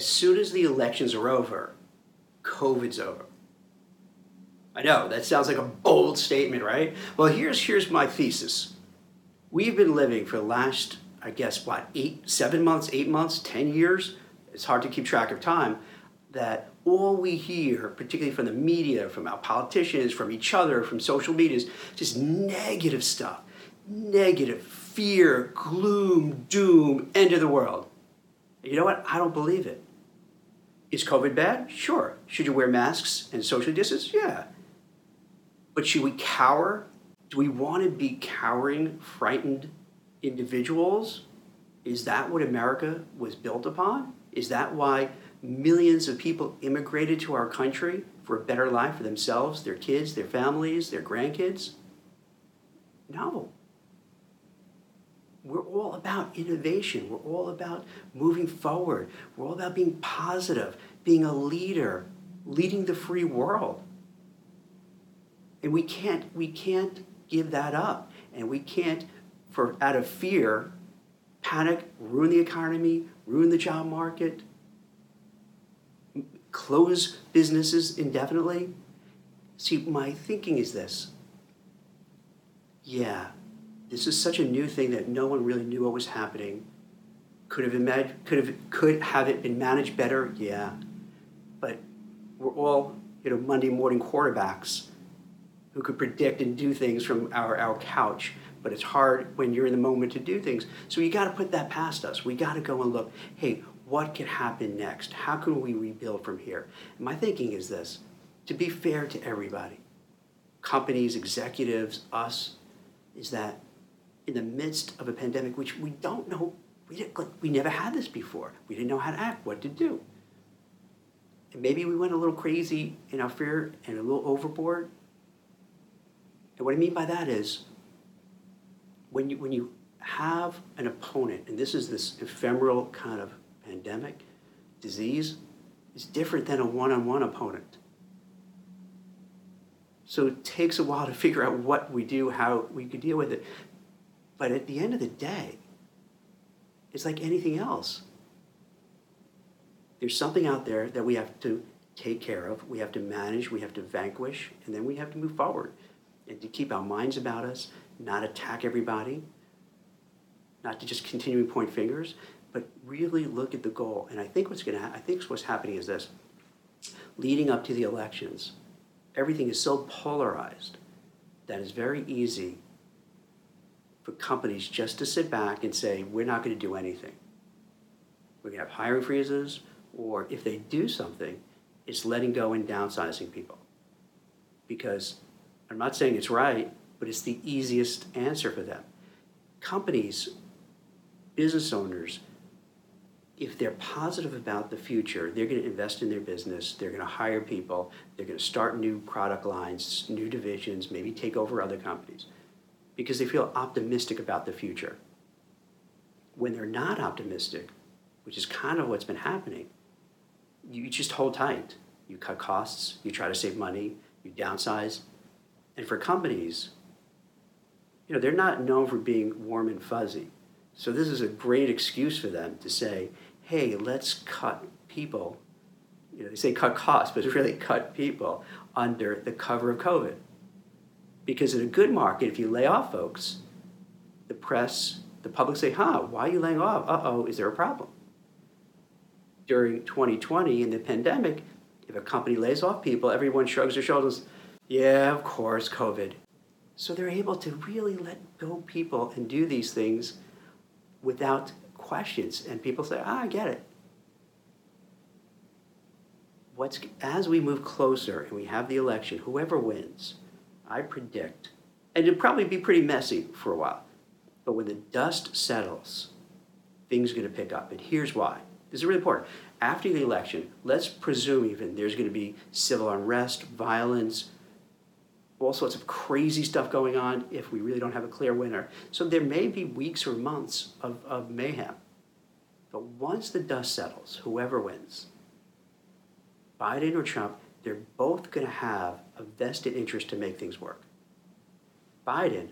as soon as the elections are over, COVID's over. I know that sounds like a bold statement, right? Well, here's here's my thesis. We've been living for the last, I guess, what eight, seven months, eight months, ten years. It's hard to keep track of time. That all we hear, particularly from the media, from our politicians, from each other, from social media, is just negative stuff, negative fear, gloom, doom, end of the world. You know what? I don't believe it. Is COVID bad? Sure. Should you wear masks and social distance? Yeah. But should we cower? Do we want to be cowering, frightened individuals? Is that what America was built upon? Is that why millions of people immigrated to our country for a better life for themselves, their kids, their families, their grandkids? No. We're all about innovation. We're all about moving forward. We're all about being positive, being a leader, leading the free world. And we can't we can't give that up. And we can't for out of fear panic, ruin the economy, ruin the job market, close businesses indefinitely. See, my thinking is this. Yeah, this is such a new thing that no one really knew what was happening. Could have imag- could have could have it been managed better? Yeah, but we're all you know Monday morning quarterbacks who could predict and do things from our, our couch. But it's hard when you're in the moment to do things. So you got to put that past us. We got to go and look. Hey, what could happen next? How can we rebuild from here? And my thinking is this: to be fair to everybody, companies, executives, us, is that in the midst of a pandemic, which we don't know, we, didn't, we never had this before. We didn't know how to act, what to do. And maybe we went a little crazy in our fear and a little overboard. And what I mean by that is when you, when you have an opponent, and this is this ephemeral kind of pandemic, disease, is different than a one on one opponent. So it takes a while to figure out what we do, how we could deal with it. But at the end of the day, it's like anything else. There's something out there that we have to take care of, we have to manage, we have to vanquish, and then we have to move forward. And to keep our minds about us, not attack everybody, not to just continue to point fingers, but really look at the goal. And I think what's going to ha- I think what's happening is this: leading up to the elections, everything is so polarized that it's very easy for companies just to sit back and say, we're not going to do anything. We're going to have hiring freezes, or if they do something, it's letting go and downsizing people. Because I'm not saying it's right, but it's the easiest answer for them. Companies, business owners, if they're positive about the future, they're going to invest in their business, they're going to hire people, they're going to start new product lines, new divisions, maybe take over other companies because they feel optimistic about the future. When they're not optimistic, which is kind of what's been happening, you just hold tight. You cut costs, you try to save money, you downsize. And for companies, you know, they're not known for being warm and fuzzy. So this is a great excuse for them to say, hey, let's cut people. You know, they say cut costs, but it's really cut people under the cover of COVID. Because in a good market, if you lay off folks, the press, the public say, huh, why are you laying off? Uh oh, is there a problem? During 2020 in the pandemic, if a company lays off people, everyone shrugs their shoulders. Yeah, of course, COVID. So they're able to really let go people and do these things without questions. And people say, ah, I get it. What's, as we move closer and we have the election, whoever wins, I predict, and it'll probably be pretty messy for a while, but when the dust settles, things are going to pick up. And here's why. This is really important. After the election, let's presume even there's going to be civil unrest, violence, all sorts of crazy stuff going on if we really don't have a clear winner. So there may be weeks or months of, of mayhem. But once the dust settles, whoever wins, Biden or Trump, they're both going to have a vested interest to make things work. Biden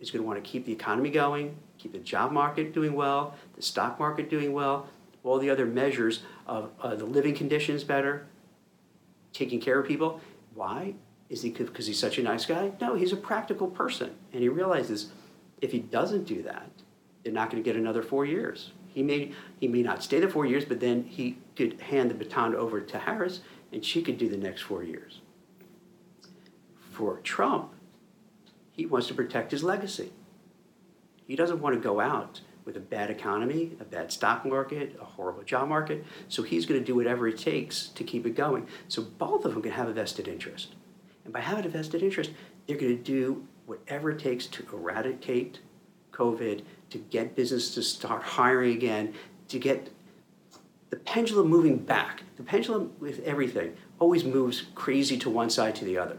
is going to want to keep the economy going, keep the job market doing well, the stock market doing well, all the other measures of uh, the living conditions better, taking care of people. Why? Is he because he's such a nice guy? No, he's a practical person. And he realizes if he doesn't do that, they're not going to get another four years. He may, he may not stay the four years, but then he could hand the baton over to Harris and she could do the next four years. For Trump, he wants to protect his legacy. He doesn't want to go out with a bad economy, a bad stock market, a horrible job market. So he's going to do whatever it takes to keep it going. So both of them can have a vested interest. And by having a vested interest, they're going to do whatever it takes to eradicate COVID, to get business to start hiring again, to get the pendulum moving back. The pendulum with everything always moves crazy to one side to the other.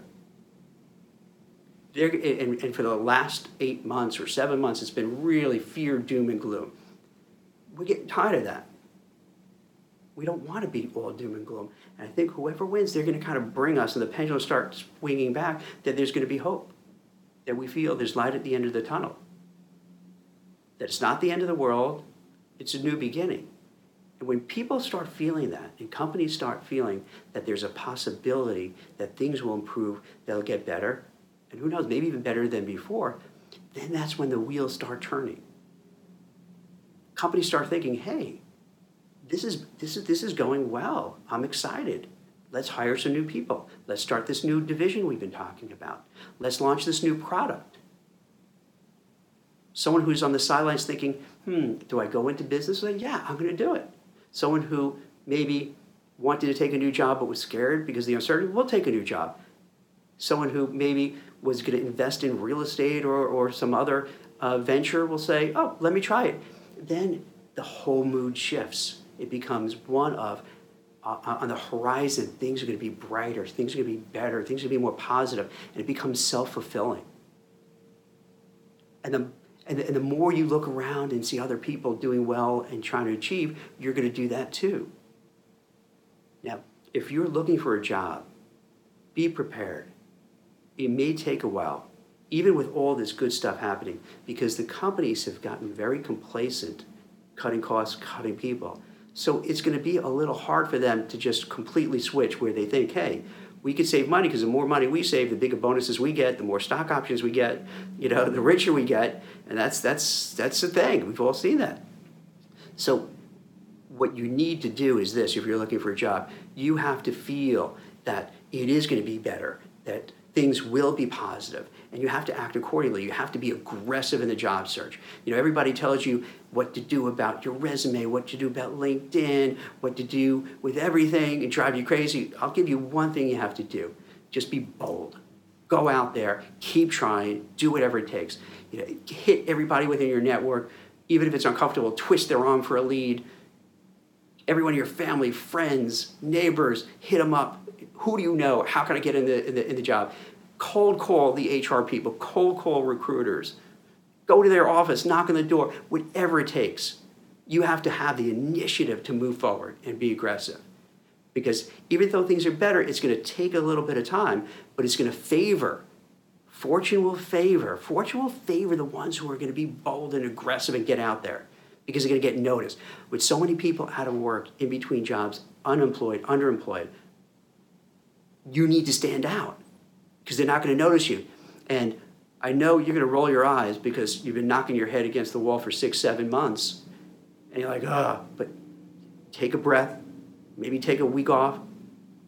There, and, and for the last eight months or seven months, it's been really fear, doom, and gloom. We get tired of that. We don't want to be all doom and gloom. And I think whoever wins, they're going to kind of bring us, and the pendulum starts swinging back, that there's going to be hope, that we feel there's light at the end of the tunnel, that it's not the end of the world, it's a new beginning. And when people start feeling that, and companies start feeling that there's a possibility that things will improve, they'll get better, and who knows, maybe even better than before, then that's when the wheels start turning. Companies start thinking, hey, this is, this is, this is going well. I'm excited. Let's hire some new people. Let's start this new division we've been talking about. Let's launch this new product. Someone who's on the sidelines thinking, hmm, do I go into business? Like, yeah, I'm going to do it. Someone who maybe wanted to take a new job but was scared because the uncertainty, will take a new job. Someone who maybe was going to invest in real estate or, or some other uh, venture will say, oh, let me try it. Then the whole mood shifts it becomes one of uh, uh, on the horizon, things are going to be brighter, things are going to be better, things are going to be more positive, and it becomes self fulfilling. And the, and, the, and the more you look around and see other people doing well and trying to achieve, you're going to do that too. Now, if you're looking for a job, be prepared. It may take a while, even with all this good stuff happening, because the companies have gotten very complacent, cutting costs, cutting people. So it's going to be a little hard for them to just completely switch where they think, hey, we could save money because the more money we save, the bigger bonuses we get, the more stock options we get, you know, the richer we get, and that's that's that's the thing. We've all seen that. So what you need to do is this if you're looking for a job, you have to feel that it is going to be better, that things will be positive and you have to act accordingly. You have to be aggressive in the job search. You know everybody tells you what to do about your resume what to do about linkedin what to do with everything and drive you crazy. I'll give you one thing you have to do. Just be bold. Go out there keep trying do whatever it takes. You know, hit everybody within your network even if it's uncomfortable twist their arm for a lead. Everyone in your family friends neighbors hit them up who do you know? How can I get in the, in the, in the job? Cold call the HR people, cold call recruiters. Go to their office, knock on the door, whatever it takes. You have to have the initiative to move forward and be aggressive. Because even though things are better, it's going to take a little bit of time, but it's going to favor. Fortune will favor. Fortune will favor the ones who are going to be bold and aggressive and get out there because they're going to get noticed. With so many people out of work, in between jobs, unemployed, underemployed, you need to stand out because they're not going to notice you. And I know you're going to roll your eyes because you've been knocking your head against the wall for six, seven months. And you're like, ah, oh, but take a breath, maybe take a week off,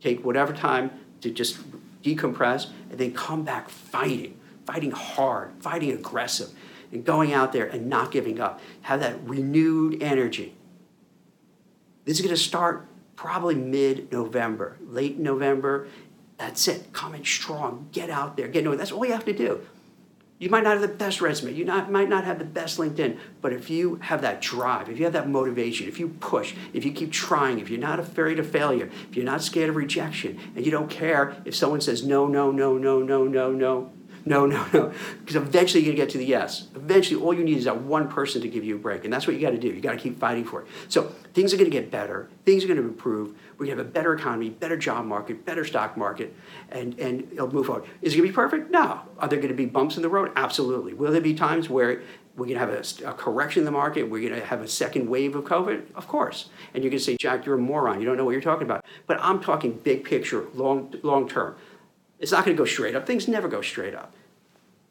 take whatever time to just decompress, and then come back fighting, fighting hard, fighting aggressive, and going out there and not giving up. Have that renewed energy. This is going to start probably mid November, late November, that's it. Come in strong. Get out there. Get That's all you have to do. You might not have the best resume. You not, might not have the best LinkedIn. But if you have that drive, if you have that motivation, if you push, if you keep trying, if you're not afraid of failure, if you're not scared of rejection, and you don't care if someone says no, no, no, no, no, no, no, no, no, no. Because eventually you're going to get to the yes. Eventually, all you need is that one person to give you a break. And that's what you got to do. You got to keep fighting for it. So things are going to get better. Things are going to improve. We're going to have a better economy, better job market, better stock market, and, and it'll move forward. Is it going to be perfect? No. Are there going to be bumps in the road? Absolutely. Will there be times where we're going to have a, a, correction in the market. We're going to have a second wave of COVID, of course. And you're going to say, Jack, you're a moron. You don't know what you're talking about. But I'm talking big picture, long, long term. It's not going to go straight up. Things never go straight up.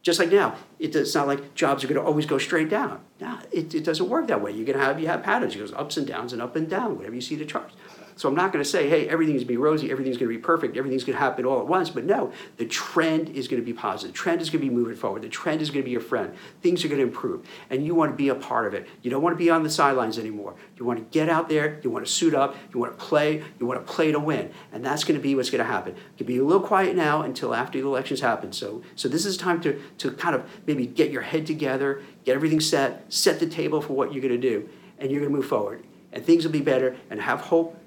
Just like now, it's not like jobs are going to always go straight down. No, it, it doesn't work that way. You're going to have you have patterns. It goes ups and downs and up and down, whatever you see the charts. So I'm not going to say, hey, everything's going to be rosy, everything's going to be perfect, everything's going to happen all at once. But no, the trend is going to be positive. The trend is going to be moving forward. The trend is going to be your friend. Things are going to improve. And you want to be a part of it. You don't want to be on the sidelines anymore. You want to get out there. You want to suit up. You want to play. You want to play to win. And that's going to be what's going to happen. You can be a little quiet now until after the elections happen. So, so this is time to, to kind of maybe get your head together, get everything set, set the table for what you're going to do, and you're going to move forward. And things will be better, and have hope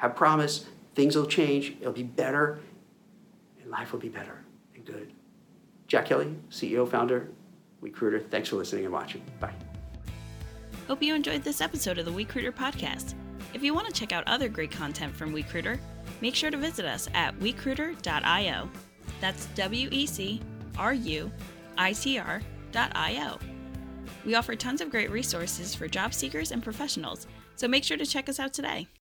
have promise, things will change, it'll be better, and life will be better and good. Jack Kelly, CEO, founder, WeCruitr, thanks for listening and watching. Bye. Hope you enjoyed this episode of the WeCruitr podcast. If you want to check out other great content from WeCruitr, make sure to visit us at wecruitr.io. That's W E C R U I T R.io. We offer tons of great resources for job seekers and professionals, so make sure to check us out today.